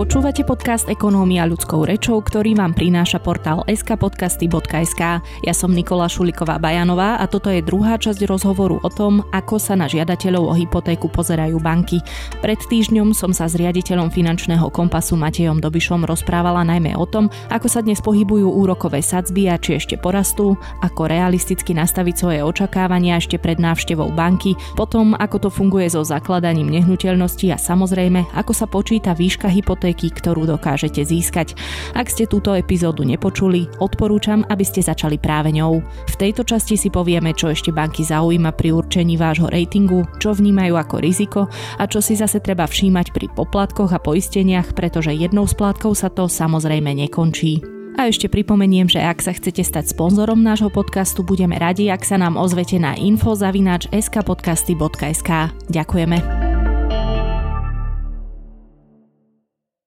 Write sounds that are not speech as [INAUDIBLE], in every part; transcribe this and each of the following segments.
Počúvate podcast Ekonómia ľudskou rečou, ktorý vám prináša portál skpodcasty.sk. Ja som Nikola Šuliková Bajanová a toto je druhá časť rozhovoru o tom, ako sa na žiadateľov o hypotéku pozerajú banky. Pred týždňom som sa s riaditeľom finančného kompasu Matejom Dobišom rozprávala najmä o tom, ako sa dnes pohybujú úrokové sadzby a či ešte porastú, ako realisticky nastaviť svoje očakávania ešte pred návštevou banky, potom ako to funguje so zakladaním nehnuteľnosti a samozrejme, ako sa počíta výška hypotéky hypotéky, ktorú dokážete získať. Ak ste túto epizódu nepočuli, odporúčam, aby ste začali práve ňou. V tejto časti si povieme, čo ešte banky zaujíma pri určení vášho ratingu, čo vnímajú ako riziko a čo si zase treba všímať pri poplatkoch a poisteniach, pretože jednou splátkou sa to samozrejme nekončí. A ešte pripomeniem, že ak sa chcete stať sponzorom nášho podcastu, budeme radi, ak sa nám ozvete na info.skpodcasty.sk. Ďakujeme.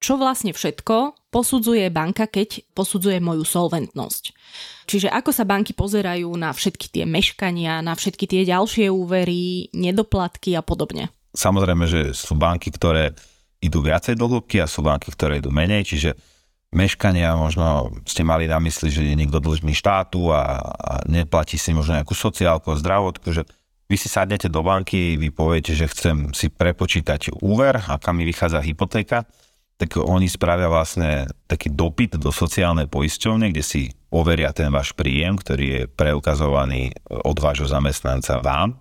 Čo vlastne všetko posudzuje banka, keď posudzuje moju solventnosť. Čiže ako sa banky pozerajú na všetky tie meškania, na všetky tie ďalšie úvery, nedoplatky a podobne. Samozrejme, že sú banky, ktoré idú viacej do hĺbky a sú banky, ktoré idú menej, čiže meškania možno ste mali na mysli, že je niekto dlžný štátu a, a neplatí si možno nejakú sociálku a zdravotku, že vy si sadnete do banky, vy poviete, že chcem si prepočítať úver, aká mi vychádza hypotéka tak oni spravia vlastne taký dopyt do sociálnej poisťovne, kde si overia ten váš príjem, ktorý je preukazovaný od vášho zamestnanca vám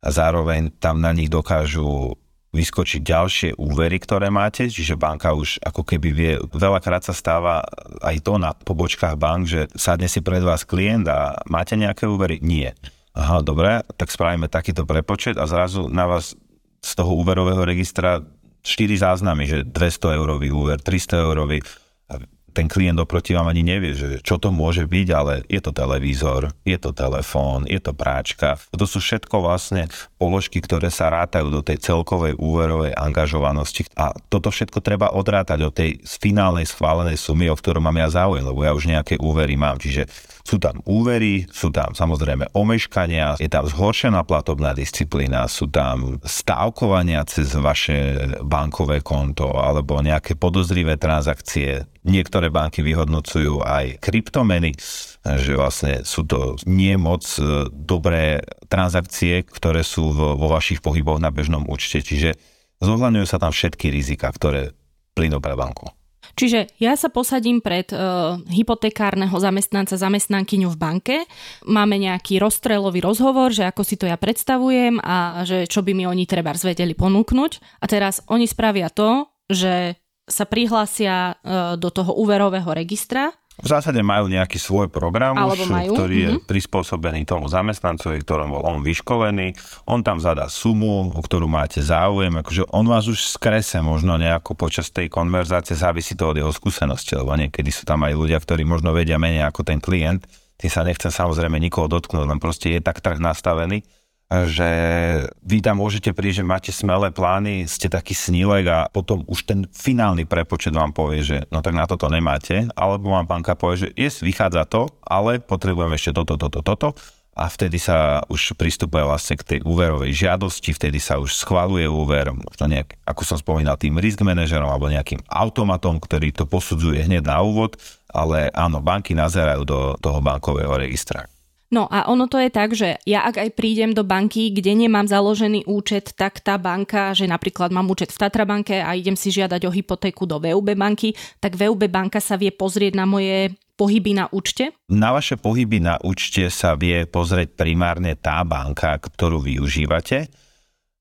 a zároveň tam na nich dokážu vyskočiť ďalšie úvery, ktoré máte, čiže banka už ako keby vie, veľakrát sa stáva aj to na pobočkách bank, že sadne si pred vás klient a máte nejaké úvery? Nie. Aha, dobre, tak spravíme takýto prepočet a zrazu na vás z toho úverového registra 4 záznamy, že 200 eurový úver, 300 eurový ten klient oproti vám ani nevie, že čo to môže byť, ale je to televízor, je to telefón, je to práčka. To sú všetko vlastne položky, ktoré sa rátajú do tej celkovej úverovej angažovanosti. A toto všetko treba odrátať od tej finálnej schválenej sumy, o ktorú mám ja záujem, lebo ja už nejaké úvery mám. Čiže sú tam úvery, sú tam samozrejme omeškania, je tam zhoršená platobná disciplína, sú tam stávkovania cez vaše bankové konto alebo nejaké podozrivé transakcie, Niektoré banky vyhodnocujú aj kryptomeny, že vlastne sú to nie moc e, dobré transakcie, ktoré sú vo vašich pohyboch na bežnom účte. Čiže zohľadňujú sa tam všetky rizika, ktoré plynú pre banku. Čiže ja sa posadím pred uh, hypotekárneho zamestnanca, zamestnankyňu v banke, máme nejaký rozstrelový rozhovor, že ako si to ja predstavujem a že čo by mi oni treba zvedeli ponúknuť. A teraz oni spravia to, že sa prihlásia e, do toho úverového registra. V zásade majú nejaký svoj program, už, ktorý je mm-hmm. prispôsobený tomu zamestnancovi, ktorom bol on vyškolený. On tam zadá sumu, o ktorú máte záujem. Akože on vás už skrese možno nejako počas tej konverzácie, závisí to od jeho skúsenosti, lebo niekedy sú tam aj ľudia, ktorí možno vedia menej ako ten klient. Tým sa nechcem samozrejme nikoho dotknúť, len proste je tak trh nastavený že vy tam môžete prísť, že máte smelé plány, ste taký snílek a potom už ten finálny prepočet vám povie, že no tak na toto nemáte, alebo vám banka povie, že yes, vychádza to, ale potrebujem ešte toto, toto, toto. A vtedy sa už pristupuje vlastne k tej úverovej žiadosti, vtedy sa už schvaluje úver, možno nejak, ako som spomínal, tým risk manažerom alebo nejakým automatom, ktorý to posudzuje hneď na úvod, ale áno, banky nazerajú do toho bankového registra. No a ono to je tak, že ja ak aj prídem do banky, kde nemám založený účet, tak tá banka, že napríklad mám účet v Tatrabanke a idem si žiadať o hypotéku do VUB banky, tak VUB banka sa vie pozrieť na moje pohyby na účte? Na vaše pohyby na účte sa vie pozrieť primárne tá banka, ktorú využívate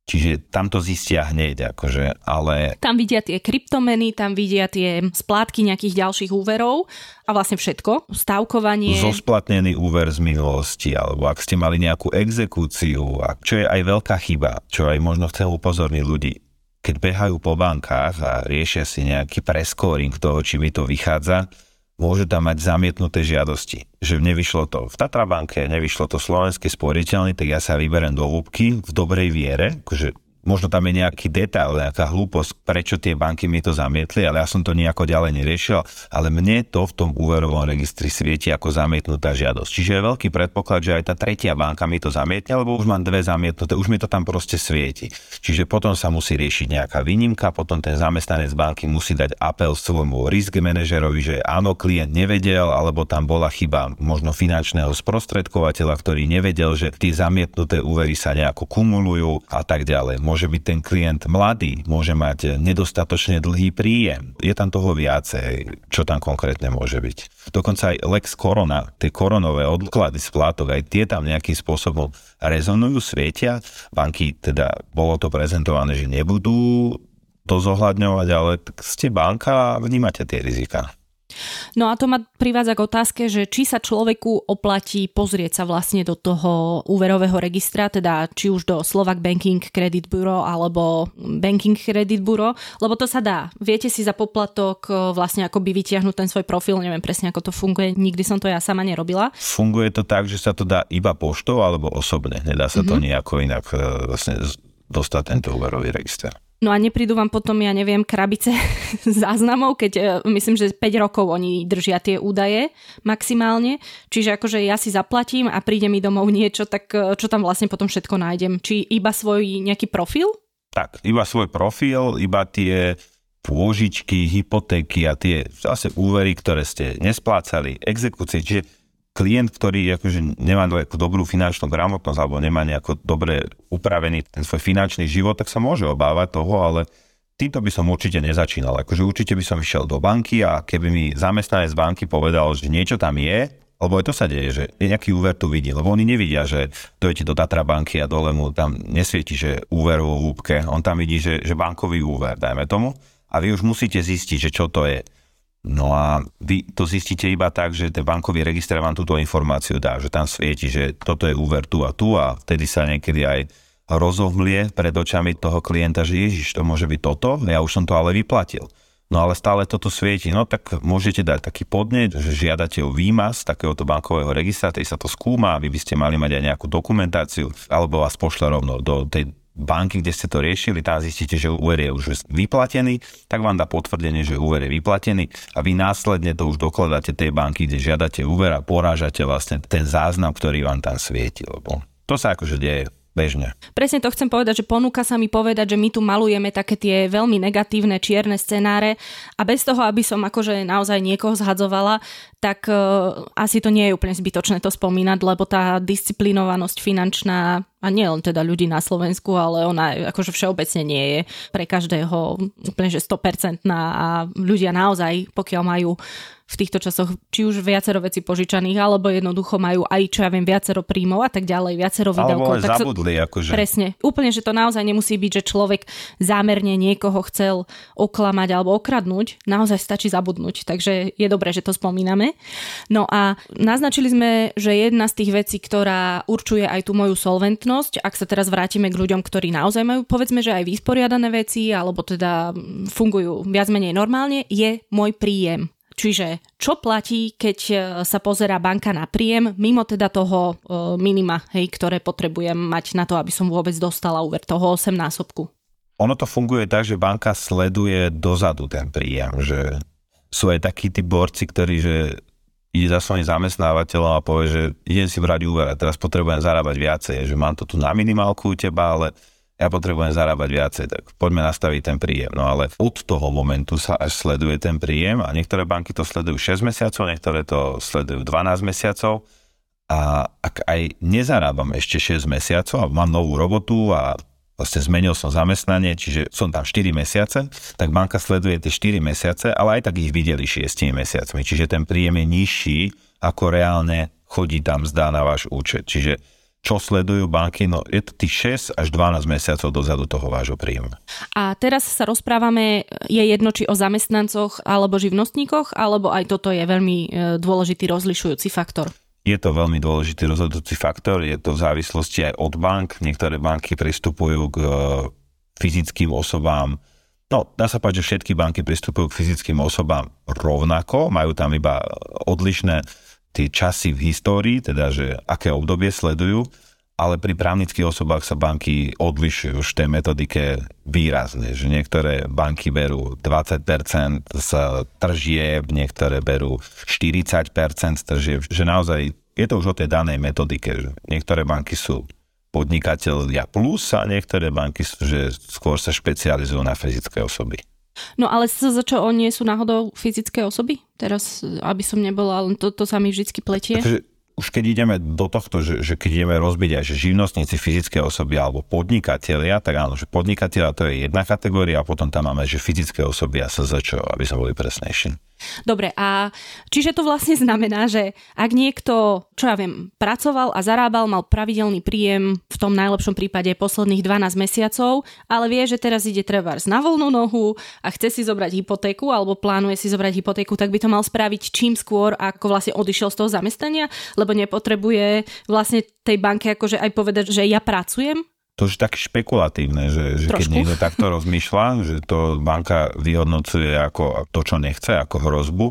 Čiže tam to zistia hneď, akože, ale... Tam vidia tie kryptomeny, tam vidia tie splátky nejakých ďalších úverov a vlastne všetko. Stavkovanie. Zosplatnený úver z minulosti, alebo ak ste mali nejakú exekúciu, a čo je aj veľká chyba, čo aj možno chcem upozorniť ľudí. Keď behajú po bankách a riešia si nejaký preskoring toho, či mi to vychádza, môže tam mať zamietnuté žiadosti. Že nevyšlo to v Tatrabanke, nevyšlo to slovenské sporiteľny, tak ja sa vyberem do húbky v dobrej viere, akože možno tam je nejaký detail, nejaká hlúposť, prečo tie banky mi to zamietli, ale ja som to nejako ďalej neriešil, ale mne to v tom úverovom registri svieti ako zamietnutá žiadosť. Čiže je veľký predpoklad, že aj tá tretia banka mi to zamietne, lebo už mám dve zamietnuté, už mi to tam proste svieti. Čiže potom sa musí riešiť nejaká výnimka, potom ten zamestnanec banky musí dať apel svojmu risk manažerovi, že áno, klient nevedel, alebo tam bola chyba možno finančného sprostredkovateľa, ktorý nevedel, že tie zamietnuté úvery sa nejako kumulujú a tak ďalej môže byť ten klient mladý, môže mať nedostatočne dlhý príjem. Je tam toho viacej, čo tam konkrétne môže byť. Dokonca aj Lex Corona, tie koronové odklady splátok, aj tie tam nejakým spôsobom rezonujú, svietia. Banky, teda bolo to prezentované, že nebudú to zohľadňovať, ale ste banka a vnímate tie rizika. No a to ma privádza k otázke, že či sa človeku oplatí pozrieť sa vlastne do toho úverového registra, teda či už do Slovak Banking Credit Bureau alebo Banking Credit Bureau, lebo to sa dá. Viete si za poplatok e, vlastne akoby vytiahnuť ten svoj profil, neviem presne ako to funguje, nikdy som to ja sama nerobila. Funguje to tak, že sa to dá iba poštou alebo osobne, nedá sa mm-hmm. to mhm. nejako inak e, vlastne dostať tento úverový register. No a neprídu vám potom, ja neviem, krabice [LAUGHS] záznamov, keď uh, myslím, že 5 rokov oni držia tie údaje maximálne. Čiže akože ja si zaplatím a príde mi domov niečo, tak uh, čo tam vlastne potom všetko nájdem? Či iba svoj nejaký profil? Tak, iba svoj profil, iba tie pôžičky, hypotéky a tie zase úvery, ktoré ste nesplácali, exekúcie. Čiže klient, ktorý akože nemá nejakú dobrú finančnú gramotnosť alebo nemá nejako dobre upravený ten svoj finančný život, tak sa môže obávať toho, ale týmto by som určite nezačínal. Akože určite by som išiel do banky a keby mi zamestnanec banky povedal, že niečo tam je, lebo aj to sa deje, že nejaký úver tu vidí, lebo oni nevidia, že dojete do Tatra banky a dole mu tam nesvieti, že úver vo húbke, on tam vidí, že, že bankový úver, dajme tomu, a vy už musíte zistiť, že čo to je. No a vy to zistíte iba tak, že ten bankový register vám túto informáciu dá, že tam svieti, že toto je úver tu a tu a vtedy sa niekedy aj rozohmlie pred očami toho klienta, že ježiš, to môže byť toto, ja už som to ale vyplatil. No ale stále toto svieti, no tak môžete dať taký podnet, že žiadate o výmaz takéhoto bankového registra, tej sa to skúma, vy by ste mali mať aj nejakú dokumentáciu, alebo vás pošle rovno do tej banky, kde ste to riešili, tam zistíte, že úver je už vyplatený, tak vám dá potvrdenie, že úver je vyplatený a vy následne to už dokladáte tej banky, kde žiadate úver a porážate vlastne ten záznam, ktorý vám tam svieti, lebo to sa akože deje bežne. Presne to chcem povedať, že ponúka sa mi povedať, že my tu malujeme také tie veľmi negatívne čierne scenáre a bez toho, aby som akože naozaj niekoho zhadzovala, tak uh, asi to nie je úplne zbytočné to spomínať, lebo tá disciplinovanosť finančná a nie len teda ľudí na Slovensku, ale ona akože všeobecne nie je pre každého úplne že 100% a ľudia naozaj, pokiaľ majú v týchto časoch či už viacero veci požičaných, alebo jednoducho majú aj, čo ja viem, viacero príjmov a tak ďalej, viacero výdavkov. Alebo tak zabudli, akože. Presne. Úplne, že to naozaj nemusí byť, že človek zámerne niekoho chcel oklamať alebo okradnúť. Naozaj stačí zabudnúť. Takže je dobré, že to spomíname. No a naznačili sme, že jedna z tých vecí, ktorá určuje aj tú moju solventnosť, ak sa teraz vrátime k ľuďom, ktorí naozaj majú, povedzme, že aj vysporiadané veci, alebo teda fungujú viac menej normálne, je môj príjem. Čiže čo platí, keď e, sa pozerá banka na príjem, mimo teda toho e, minima, hej, ktoré potrebujem mať na to, aby som vôbec dostala úver toho 8 násobku? Ono to funguje tak, že banka sleduje dozadu ten príjem, že sú aj takí tí borci, ktorí, že ide za svojím zamestnávateľom a povie, že idem si brať úver a teraz potrebujem zarábať viacej, že mám to tu na minimálku u teba, ale ja potrebujem zarábať viacej, tak poďme nastaviť ten príjem. No ale od toho momentu sa až sleduje ten príjem a niektoré banky to sledujú 6 mesiacov, niektoré to sledujú 12 mesiacov a ak aj nezarábam ešte 6 mesiacov a mám novú robotu a vlastne zmenil som zamestnanie, čiže som tam 4 mesiace, tak banka sleduje tie 4 mesiace, ale aj tak ich videli 6 mesiacmi, čiže ten príjem je nižší, ako reálne chodí tam zdá na váš účet. Čiže čo sledujú banky, no je to tých 6 až 12 mesiacov dozadu toho vášho príjmu. A teraz sa rozprávame, je jedno či o zamestnancoch alebo živnostníkoch, alebo aj toto je veľmi e, dôležitý rozlišujúci faktor? Je to veľmi dôležitý rozhodujúci faktor, je to v závislosti aj od bank. Niektoré banky pristupujú k e, fyzickým osobám. No, dá sa povedať, že všetky banky pristupujú k fyzickým osobám rovnako, majú tam iba odlišné tie časy v histórii, teda že aké obdobie sledujú, ale pri právnických osobách sa banky odlišujú už tej metodike výrazne, že niektoré banky berú 20% z tržieb, niektoré berú 40% z tržieb, že naozaj je to už o tej danej metodike, že niektoré banky sú podnikateľia plus a niektoré banky sú, že skôr sa špecializujú na fyzické osoby. No ale čo nie sú náhodou fyzické osoby? Teraz, aby som nebola, len to, to sa mi vždy pletie. Takže už keď ideme do tohto, že, že keď ideme rozbiť aj, že živnostníci, fyzické osoby alebo podnikatelia, tak áno, že podnikatelia to je jedna kategória a potom tam máme, že fyzické osoby a SZČ, aby sme boli presnejší. Dobre, a čiže to vlastne [LAUGHS] znamená, že ak niekto, čo ja viem, pracoval a zarábal, mal pravidelný príjem v tom najlepšom prípade posledných 12 mesiacov, ale vie, že teraz ide trebárs na voľnú nohu a chce si zobrať hypotéku alebo plánuje si zobrať hypotéku, tak by to mal spraviť čím skôr, ako vlastne odišiel z toho zamestnania, lebo nepotrebuje vlastne tej banke akože aj povedať, že ja pracujem, to je také špekulatívne, že, že keď niekto takto rozmýšľa, že to banka vyhodnocuje ako to, čo nechce, ako hrozbu,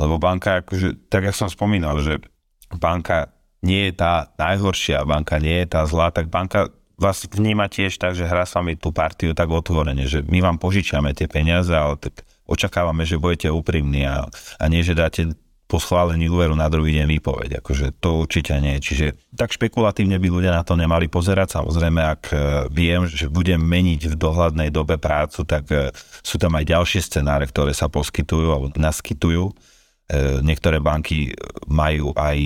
lebo banka, akože, tak jak som spomínal, že banka nie je tá najhoršia, banka nie je tá zlá, tak banka vás vníma tiež tak, že hrá s vami tú partiu tak otvorene, že my vám požičiame tie peniaze, ale tak očakávame, že budete úprimní a, a nie, že dáte po schválení úveru na druhý deň výpoveď. Akože to určite nie. Čiže tak špekulatívne by ľudia na to nemali pozerať. Samozrejme, ak e, viem, že budem meniť v dohľadnej dobe prácu, tak e, sú tam aj ďalšie scenáre, ktoré sa poskytujú alebo naskytujú. E, niektoré banky majú aj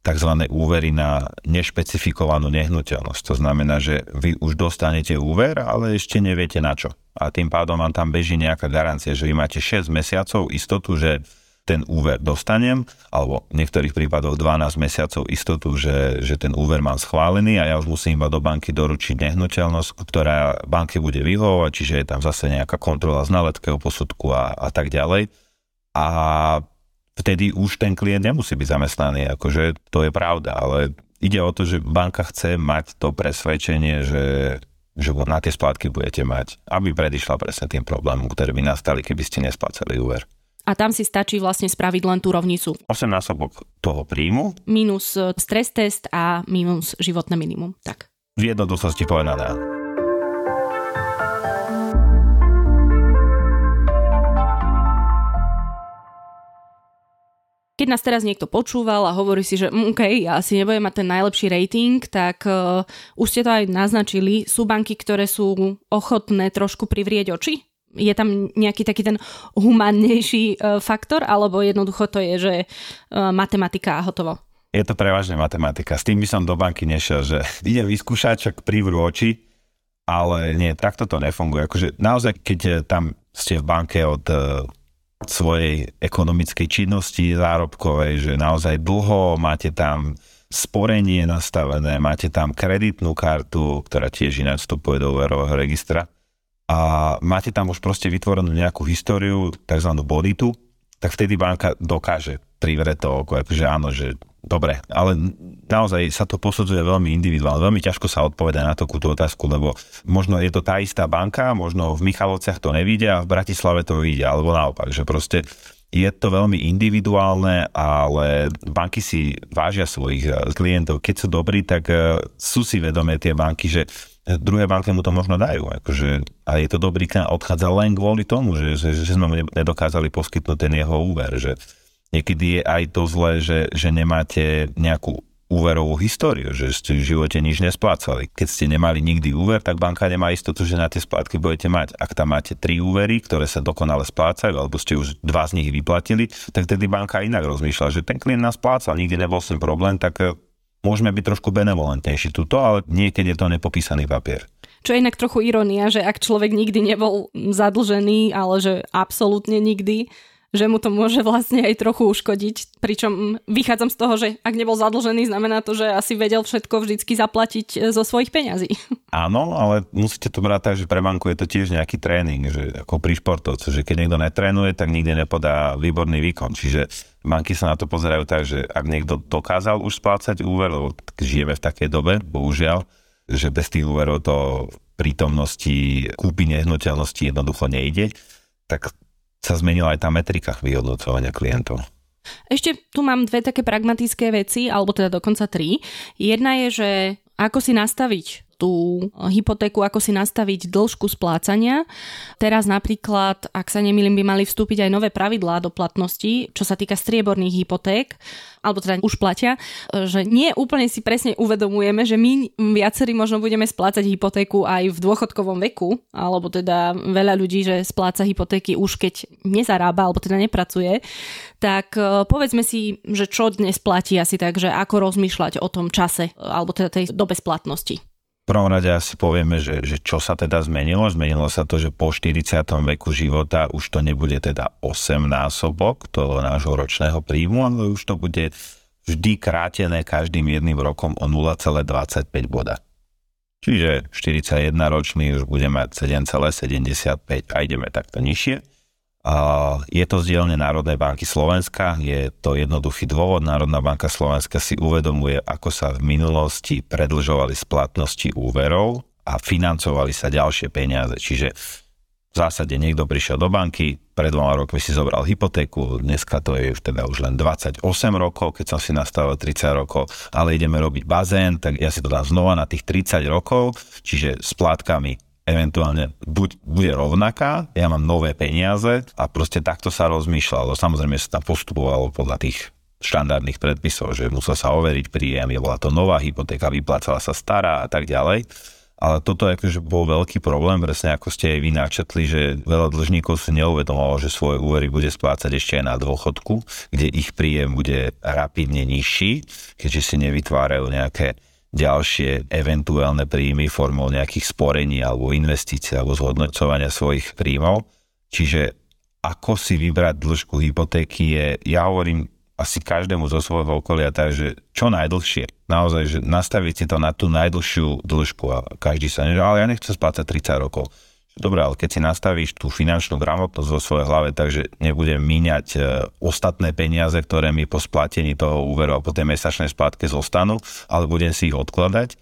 tzv. úvery na nešpecifikovanú nehnuteľnosť. To znamená, že vy už dostanete úver, ale ešte neviete na čo. A tým pádom vám tam beží nejaká garancia, že vy máte 6 mesiacov istotu, že ten úver dostanem, alebo v niektorých prípadoch 12 mesiacov istotu, že, že ten úver mám schválený a ja už musím iba do banky doručiť nehnuteľnosť, ktorá banke bude vyhovovať, čiže je tam zase nejaká kontrola znaleckého posudku a, a tak ďalej. A vtedy už ten klient nemusí byť zamestnaný, akože to je pravda, ale ide o to, že banka chce mať to presvedčenie, že že na tie splátky budete mať, aby predišla presne tým problémom, ktoré by nastali, keby ste nesplácali úver a tam si stačí vlastne spraviť len tú rovnicu. 8 násobok toho príjmu. Minus e, stres test a minus životné minimum. Tak. V jednoduchosti povedané. Keď nás teraz niekto počúval a hovorí si, že mm, OK, ja asi nebudem mať ten najlepší rating, tak uh, už ste to aj naznačili. Sú banky, ktoré sú ochotné trošku privrieť oči je tam nejaký taký ten humánnejší uh, faktor, alebo jednoducho to je, že uh, matematika a hotovo? Je to prevažne matematika. S tým by som do banky nešiel, že [LAUGHS] idem vyskúšať, čak prívru oči, ale nie, takto to nefunguje. Akože naozaj, keď e, tam ste v banke od svojej ekonomickej činnosti zárobkovej, že naozaj dlho máte tam sporenie nastavené, máte tam kreditnú kartu, ktorá tiež ináč vstupuje do úverového registra, a máte tam už proste vytvorenú nejakú históriu, tzv. boditu, tak vtedy banka dokáže privrieť to oko, akože áno, že dobre, ale naozaj sa to posudzuje veľmi individuálne, veľmi ťažko sa odpoveda na takú otázku, lebo možno je to tá istá banka, možno v Michalovciach to nevíde a v Bratislave to vyjde, alebo naopak, že proste je to veľmi individuálne, ale banky si vážia svojich klientov. Keď sú dobrí, tak eh, sú si vedomé tie banky, že druhé banky mu to možno dajú. Akože, a je to dobrý klient, odchádza len kvôli tomu, že, že, že sme mu nedokázali poskytnúť ten jeho úver. Že niekedy je aj to zlé, že, že nemáte nejakú úverovú históriu, že ste v živote nič nesplácali. Keď ste nemali nikdy úver, tak banka nemá istotu, že na tie splátky budete mať. Ak tam máte tri úvery, ktoré sa dokonale splácajú, alebo ste už dva z nich vyplatili, tak tedy banka inak rozmýšľa, že ten klient nás splácal, nikdy nebol sem problém, tak môžeme byť trošku benevolentnejší tuto, ale niekedy je to nepopísaný papier. Čo je inak trochu ironia, že ak človek nikdy nebol zadlžený, ale že absolútne nikdy, že mu to môže vlastne aj trochu uškodiť. Pričom vychádzam z toho, že ak nebol zadlžený, znamená to, že asi vedel všetko vždycky zaplatiť e, zo svojich peňazí. [LAUGHS] Áno, ale musíte to brať tak, že pre banku je to tiež nejaký tréning, že ako pri športovcu, že keď niekto netrénuje, tak nikdy nepodá výborný výkon. Čiže banky sa na to pozerajú tak, že ak niekto dokázal už splácať úver, lebo žijeme v takej dobe, bohužiaľ, že bez tých úverov to prítomnosti kúpy nehnuteľnosti jednoducho nejde, tak sa zmenila aj tá metrika vyhodnocovania klientov. Ešte tu mám dve také pragmatické veci, alebo teda dokonca tri. Jedna je, že ako si nastaviť tú hypotéku, ako si nastaviť dĺžku splácania. Teraz napríklad, ak sa nemýlim, by mali vstúpiť aj nové pravidlá do platnosti, čo sa týka strieborných hypoték, alebo teda už platia, že nie úplne si presne uvedomujeme, že my viacerí možno budeme splácať hypotéku aj v dôchodkovom veku, alebo teda veľa ľudí, že spláca hypotéky už keď nezarába, alebo teda nepracuje, tak e, povedzme si, že čo dnes platí asi tak, že ako rozmýšľať o tom čase, alebo teda tej dobe splatnosti prvom rade asi povieme, že, že čo sa teda zmenilo. Zmenilo sa to, že po 40. veku života už to nebude teda 8 násobok toho nášho ročného príjmu, ale už to bude vždy krátené každým jedným rokom o 0,25 boda. Čiže 41 ročný už bude mať 7,75 a ideme takto nižšie. Je to z Národnej banky Slovenska, je to jednoduchý dôvod. Národná banka Slovenska si uvedomuje, ako sa v minulosti predlžovali splatnosti úverov a financovali sa ďalšie peniaze. Čiže v zásade niekto prišiel do banky, pred dvoma rokmi si zobral hypotéku, dneska to je teda už len 28 rokov, keď som si nastavil 30 rokov, ale ideme robiť bazén, tak ja si to dám znova na tých 30 rokov, čiže splátkami eventuálne buď bude rovnaká, ja mám nové peniaze a proste takto sa rozmýšľalo. Samozrejme sa tam postupovalo podľa tých štandardných predpisov, že musel sa overiť príjem, je bola to nová hypotéka, vyplácala sa stará a tak ďalej. Ale toto akože bol veľký problém, presne ako ste aj vy načetli, že veľa dlžníkov si neuvedomovalo, že svoje úvery bude splácať ešte aj na dôchodku, kde ich príjem bude rapidne nižší, keďže si nevytvárajú nejaké ďalšie eventuálne príjmy formou nejakých sporení alebo investícií alebo zhodnocovania svojich príjmov. Čiže ako si vybrať dĺžku hypotéky je, ja hovorím asi každému zo svojho okolia, takže čo najdlhšie. Naozaj, že nastavíte to na tú najdlhšiu dĺžku a každý sa neže, ale ja nechcem splácať 30 rokov. Dobre, ale keď si nastavíš tú finančnú gramotnosť vo svojej hlave, takže nebudem míňať e, ostatné peniaze, ktoré mi po splatení toho úveru a po tej mesačnej splátke zostanú, ale budem si ich odkladať,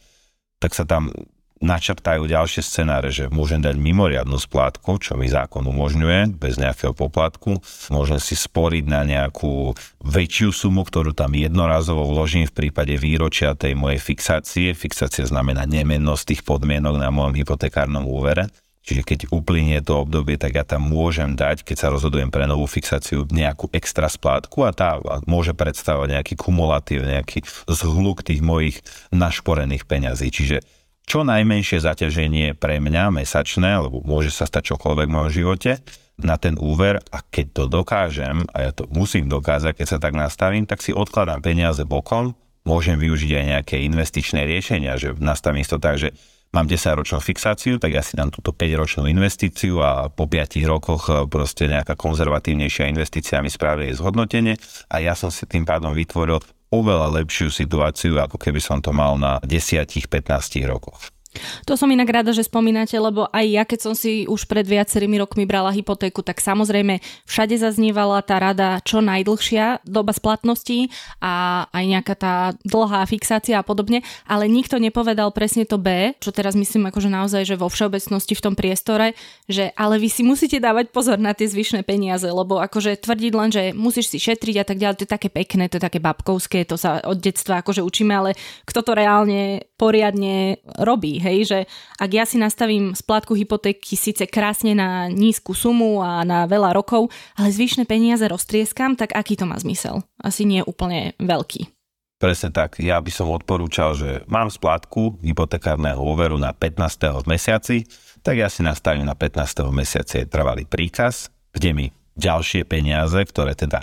tak sa tam načrtajú ďalšie scenáre, že môžem dať mimoriadnu splátku, čo mi zákon umožňuje, bez nejakého poplatku. Môžem si sporiť na nejakú väčšiu sumu, ktorú tam jednorazovo vložím v prípade výročia tej mojej fixácie. Fixácia znamená nemennosť tých podmienok na mojom hypotekárnom úvere. Čiže keď uplynie to obdobie, tak ja tam môžem dať, keď sa rozhodujem pre novú fixáciu, nejakú extra splátku a tá môže predstavovať nejaký kumulatív, nejaký zhluk tých mojich našporených peňazí. Čiže čo najmenšie zaťaženie pre mňa mesačné, lebo môže sa stať čokoľvek v mojom živote, na ten úver a keď to dokážem, a ja to musím dokázať, keď sa tak nastavím, tak si odkladám peniaze bokom, môžem využiť aj nejaké investičné riešenia, že nastavím to tak, že mám 10-ročnú fixáciu, tak ja si dám túto 5-ročnú investíciu a po 5 rokoch e, proste nejaká konzervatívnejšia investícia mi spraví jej zhodnotenie a ja som si tým pádom vytvoril oveľa lepšiu situáciu, ako keby som to mal na 10-15 rokoch. To som inak rada, že spomínate, lebo aj ja, keď som si už pred viacerými rokmi brala hypotéku, tak samozrejme všade zaznievala tá rada čo najdlhšia doba splatnosti a aj nejaká tá dlhá fixácia a podobne, ale nikto nepovedal presne to B, čo teraz myslím akože naozaj, že vo všeobecnosti v tom priestore, že ale vy si musíte dávať pozor na tie zvyšné peniaze, lebo akože tvrdiť len, že musíš si šetriť a tak ďalej, to je také pekné, to je také babkovské, to sa od detstva akože učíme, ale kto to reálne poriadne robí, hej, že ak ja si nastavím splátku hypotéky síce krásne na nízku sumu a na veľa rokov, ale zvyšné peniaze roztrieskam, tak aký to má zmysel? Asi nie úplne veľký. Presne tak. Ja by som odporúčal, že mám splátku hypotekárneho úveru na 15. v mesiaci, tak ja si nastavím na 15. mesiaci trvalý príkaz, kde mi ďalšie peniaze, ktoré teda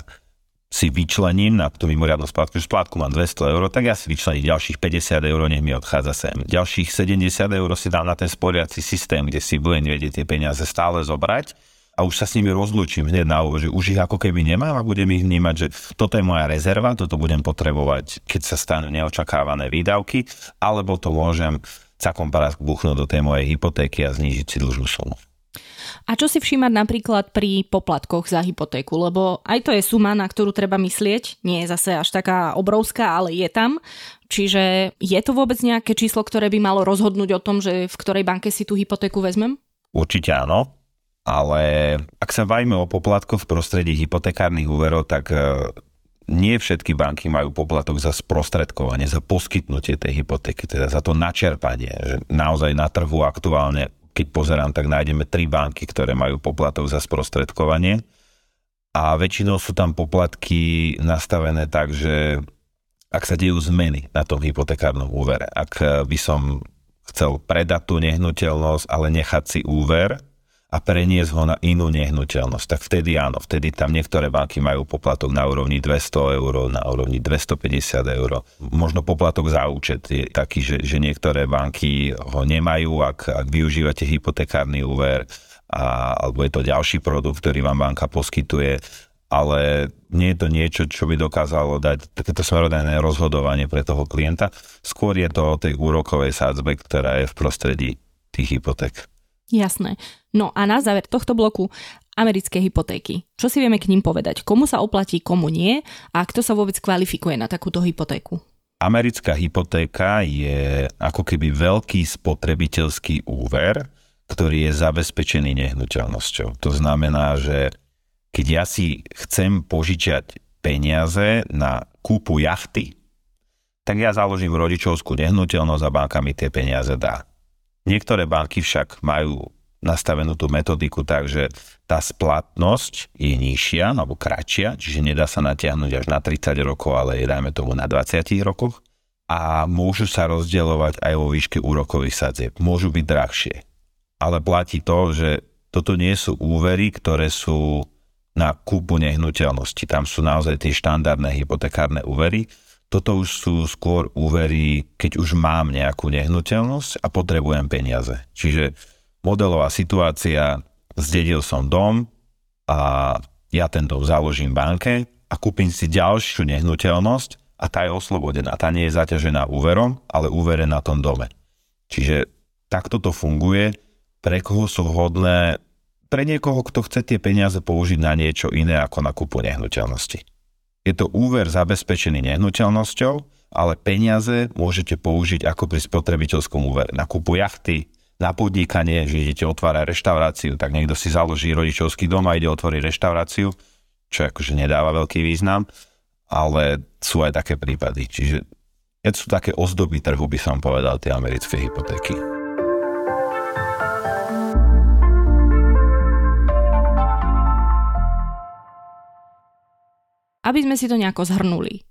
si vyčlením na tú mimoriadnú splátku, že splátku mám 200 eur, tak ja si vyčlením ďalších 50 eur, nech mi odchádza sem. Ďalších 70 eur si dám na ten sporiaci systém, kde si budem vedieť tie peniaze stále zobrať a už sa s nimi rozlúčim hneď na úvod, že už ich ako keby nemám a budem ich vnímať, že toto je moja rezerva, toto budem potrebovať, keď sa stanú neočakávané výdavky, alebo to môžem cakom buchnúť do tej mojej hypotéky a znížiť si dlžnú sumu. A čo si všímať napríklad pri poplatkoch za hypotéku, lebo aj to je suma, na ktorú treba myslieť, nie je zase až taká obrovská, ale je tam. Čiže je to vôbec nejaké číslo, ktoré by malo rozhodnúť o tom, že v ktorej banke si tú hypotéku vezmem? Určite áno, ale ak sa bavíme o poplatkoch v prostredí hypotekárnych úverov, tak e, nie všetky banky majú poplatok za sprostredkovanie, za poskytnutie tej hypotéky, teda za to načerpanie. Že naozaj na trhu aktuálne, keď pozerám, tak nájdeme tri banky, ktoré majú poplatok za sprostredkovanie. A väčšinou sú tam poplatky nastavené tak, že ak sa dejú zmeny na tom hypotekárnom úvere, ak by som chcel predať tú nehnuteľnosť, ale nechať si úver, a preniesť ho na inú nehnuteľnosť, tak vtedy áno, vtedy tam niektoré banky majú poplatok na úrovni 200 eur, na úrovni 250 eur. Možno poplatok za účet je taký, že, že niektoré banky ho nemajú, ak, ak využívate hypotekárny úver, a, alebo je to ďalší produkt, ktorý vám banka poskytuje, ale nie je to niečo, čo by dokázalo dať takéto smerodajné rozhodovanie pre toho klienta. Skôr je to o tej úrokovej sádzbe, ktorá je v prostredí tých hypoték. Jasné. No a na záver tohto bloku americké hypotéky. Čo si vieme k ním povedať? Komu sa oplatí, komu nie? A kto sa vôbec kvalifikuje na takúto hypotéku? Americká hypotéka je ako keby veľký spotrebiteľský úver, ktorý je zabezpečený nehnuteľnosťou. To znamená, že keď ja si chcem požičať peniaze na kúpu jachty, tak ja založím rodičovskú nehnuteľnosť a banka mi tie peniaze dá. Niektoré banky však majú nastavenú tú metodiku tak, že tá splatnosť je nižšia alebo kratšia, čiže nedá sa natiahnuť až na 30 rokov, ale je dajme tomu na 20 rokoch a môžu sa rozdielovať aj vo výške úrokových sadzieb. Môžu byť drahšie. Ale platí to, že toto nie sú úvery, ktoré sú na kúpu nehnuteľnosti. Tam sú naozaj tie štandardné hypotekárne úvery, toto už sú skôr úvery, keď už mám nejakú nehnuteľnosť a potrebujem peniaze. Čiže modelová situácia, zdedil som dom a ja ten dom založím banke a kúpim si ďalšiu nehnuteľnosť a tá je oslobodená. Tá nie je zaťažená úverom, ale úvere na tom dome. Čiže takto to funguje. Pre koho sú vhodné? Pre niekoho, kto chce tie peniaze použiť na niečo iné ako na kúpu nehnuteľnosti. Je to úver zabezpečený nehnuteľnosťou, ale peniaze môžete použiť ako pri spotrebiteľskom úvere. Na kúpu jachty, na podnikanie, že idete otvárať reštauráciu, tak niekto si založí rodičovský dom a ide otvoriť reštauráciu, čo akože nedáva veľký význam, ale sú aj také prípady. Čiže sú také ozdoby trhu, by som povedal, tie americké hypotéky. aby sme si to nejako zhrnuli.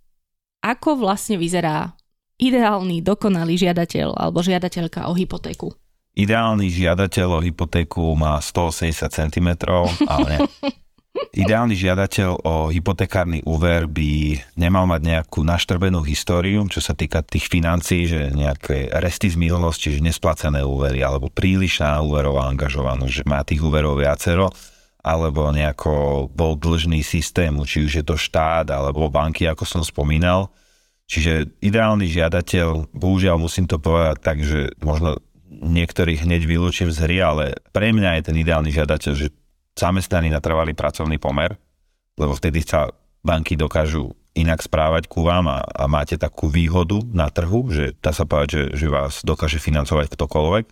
Ako vlastne vyzerá ideálny, dokonalý žiadateľ alebo žiadateľka o hypotéku? Ideálny žiadateľ o hypotéku má 180 cm, ale nie. [LAUGHS] Ideálny žiadateľ o hypotekárny úver by nemal mať nejakú naštrbenú históriu, čo sa týka tých financií, že nejaké resty z minulosti, že nesplacené úvery alebo prílišná úverová angažovanosť, že má tých úverov viacero alebo nejako bol dlžný systému, či už je to štát alebo banky, ako som spomínal. Čiže ideálny žiadateľ, bohužiaľ musím to povedať tak, že možno niektorých hneď vylúčim z hry, ale pre mňa je ten ideálny žiadateľ, že zamestnaný na trvalý pracovný pomer, lebo vtedy sa banky dokážu inak správať ku vám a, a máte takú výhodu na trhu, že dá sa povedať, že, že vás dokáže financovať ktokoľvek.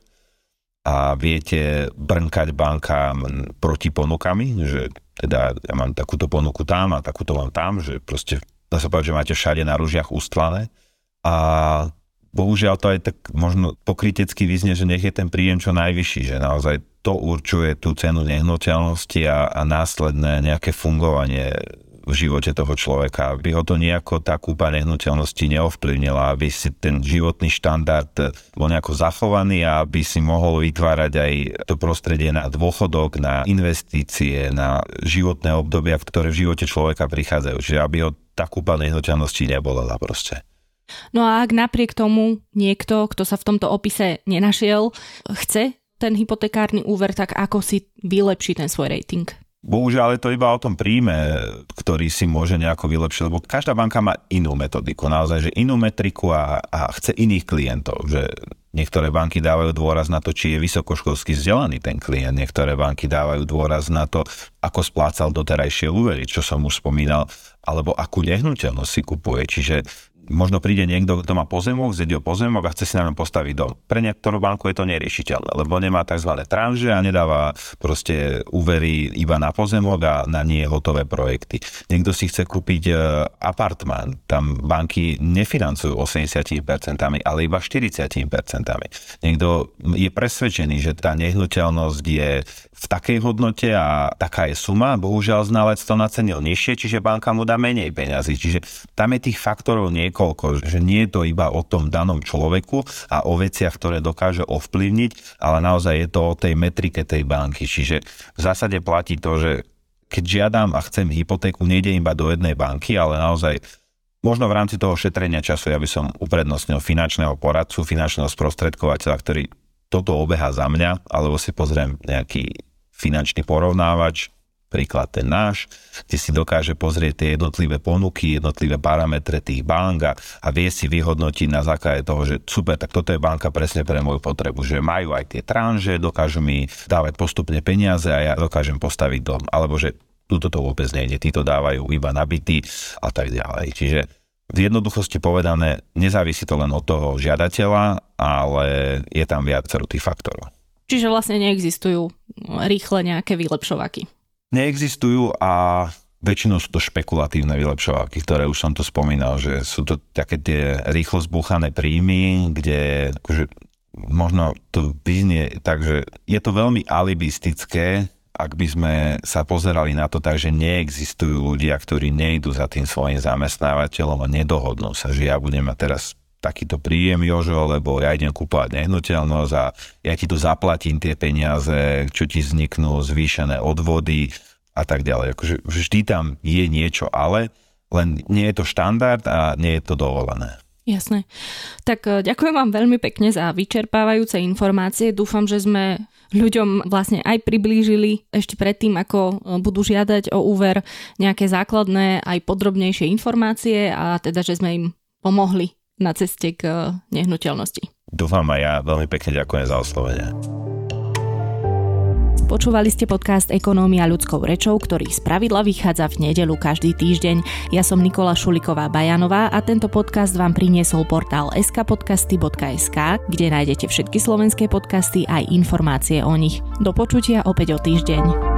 A viete brnkať bankám proti ponukami, že teda ja mám takúto ponuku tam a takúto mám tam, že proste dá sa povedať, že máte všade na ružiach ustlané. A bohužiaľ to aj tak možno pokrytecky vyznie, že nech je ten príjem čo najvyšší, že naozaj to určuje tú cenu nehnuteľnosti a, a následné nejaké fungovanie v živote toho človeka, aby ho to nejako tá kúpa nehnuteľnosti neovplyvnila, aby si ten životný štandard bol nejako zachovaný a aby si mohol vytvárať aj to prostredie na dôchodok, na investície, na životné obdobia, ktoré v živote človeka prichádzajú. Čiže aby ho tá kúpa nehnuteľnosti nebolela proste. No a ak napriek tomu niekto, kto sa v tomto opise nenašiel, chce ten hypotekárny úver, tak ako si vylepší ten svoj rating? Bohužiaľ je to iba o tom príjme, ktorý si môže nejako vylepšiť, lebo každá banka má inú metodiku, naozaj, že inú metriku a, a chce iných klientov, že niektoré banky dávajú dôraz na to, či je vysokoškolsky vzdelaný ten klient, niektoré banky dávajú dôraz na to, ako splácal doterajšie úvery, čo som už spomínal, alebo akú nehnuteľnosť si kupuje. Čiže možno príde niekto, kto má pozemok, zjedie pozemok a chce si na ňom postaviť dom. Pre niektorú banku je to neriešiteľné, lebo nemá tzv. tranže a nedáva proste úvery iba na pozemok a na nie hotové projekty. Niekto si chce kúpiť e, apartmán, tam banky nefinancujú 80%, ale iba 40%. Niekto je presvedčený, že tá nehnuteľnosť je v takej hodnote a taká je suma, bohužiaľ znalec to nacenil nižšie, čiže banka mu dá menej peňazí. Čiže tam je tých faktorov niekoľko, že nie je to iba o tom danom človeku a o veciach, ktoré dokáže ovplyvniť, ale naozaj je to o tej metrike tej banky. Čiže v zásade platí to, že keď žiadam a chcem hypotéku, nejde iba do jednej banky, ale naozaj Možno v rámci toho šetrenia času ja by som uprednostnil finančného poradcu, finančného sprostredkovateľa, ktorý toto obeha za mňa, alebo si pozriem nejaký finančný porovnávač, príklad ten náš, kde si dokáže pozrieť tie jednotlivé ponuky, jednotlivé parametre tých bank a, a vie si vyhodnotiť na základe toho, že super, tak toto je banka presne pre moju potrebu, že majú aj tie tranže, dokážu mi dávať postupne peniaze a ja dokážem postaviť dom, alebo že tuto to vôbec nejde, títo dávajú iba nabity a tak ďalej. Čiže v jednoduchosti povedané, nezávisí to len od toho žiadateľa, ale je tam viacero tých faktorov. Čiže vlastne neexistujú rýchle nejaké vylepšovaky. Neexistujú a väčšinou sú to špekulatívne vylepšovaky, ktoré už som to spomínal, že sú to také tie rýchlo zbúchané príjmy, kde akože možno to vyznie tak, že je to veľmi alibistické, ak by sme sa pozerali na to tak, že neexistujú ľudia, ktorí nejdú za tým svojim zamestnávateľom a nedohodnú sa, že ja budem mať teraz takýto príjem, Jožo, lebo ja idem kúpovať nehnuteľnosť a ja ti tu zaplatím tie peniaze, čo ti vzniknú, zvýšené odvody a tak ďalej. Akože vždy tam je niečo, ale len nie je to štandard a nie je to dovolené. Jasné. Tak e, ďakujem vám veľmi pekne za vyčerpávajúce informácie. Dúfam, že sme ľuďom vlastne aj priblížili ešte predtým, ako e, budú žiadať o úver nejaké základné aj podrobnejšie informácie a teda, že sme im pomohli na ceste k eh, nehnuteľnosti. Dúfam aj ja. Veľmi pekne ďakujem za oslovenie. Počúvali ste podcast Ekonómia ľudskou rečou, ktorý z pravidla vychádza v nedelu každý týždeň. Ja som Nikola Šuliková Bajanová a tento podcast vám priniesol portál skpodcasty.sk, kde nájdete všetky slovenské podcasty aj informácie o nich. Do počutia opäť o týždeň.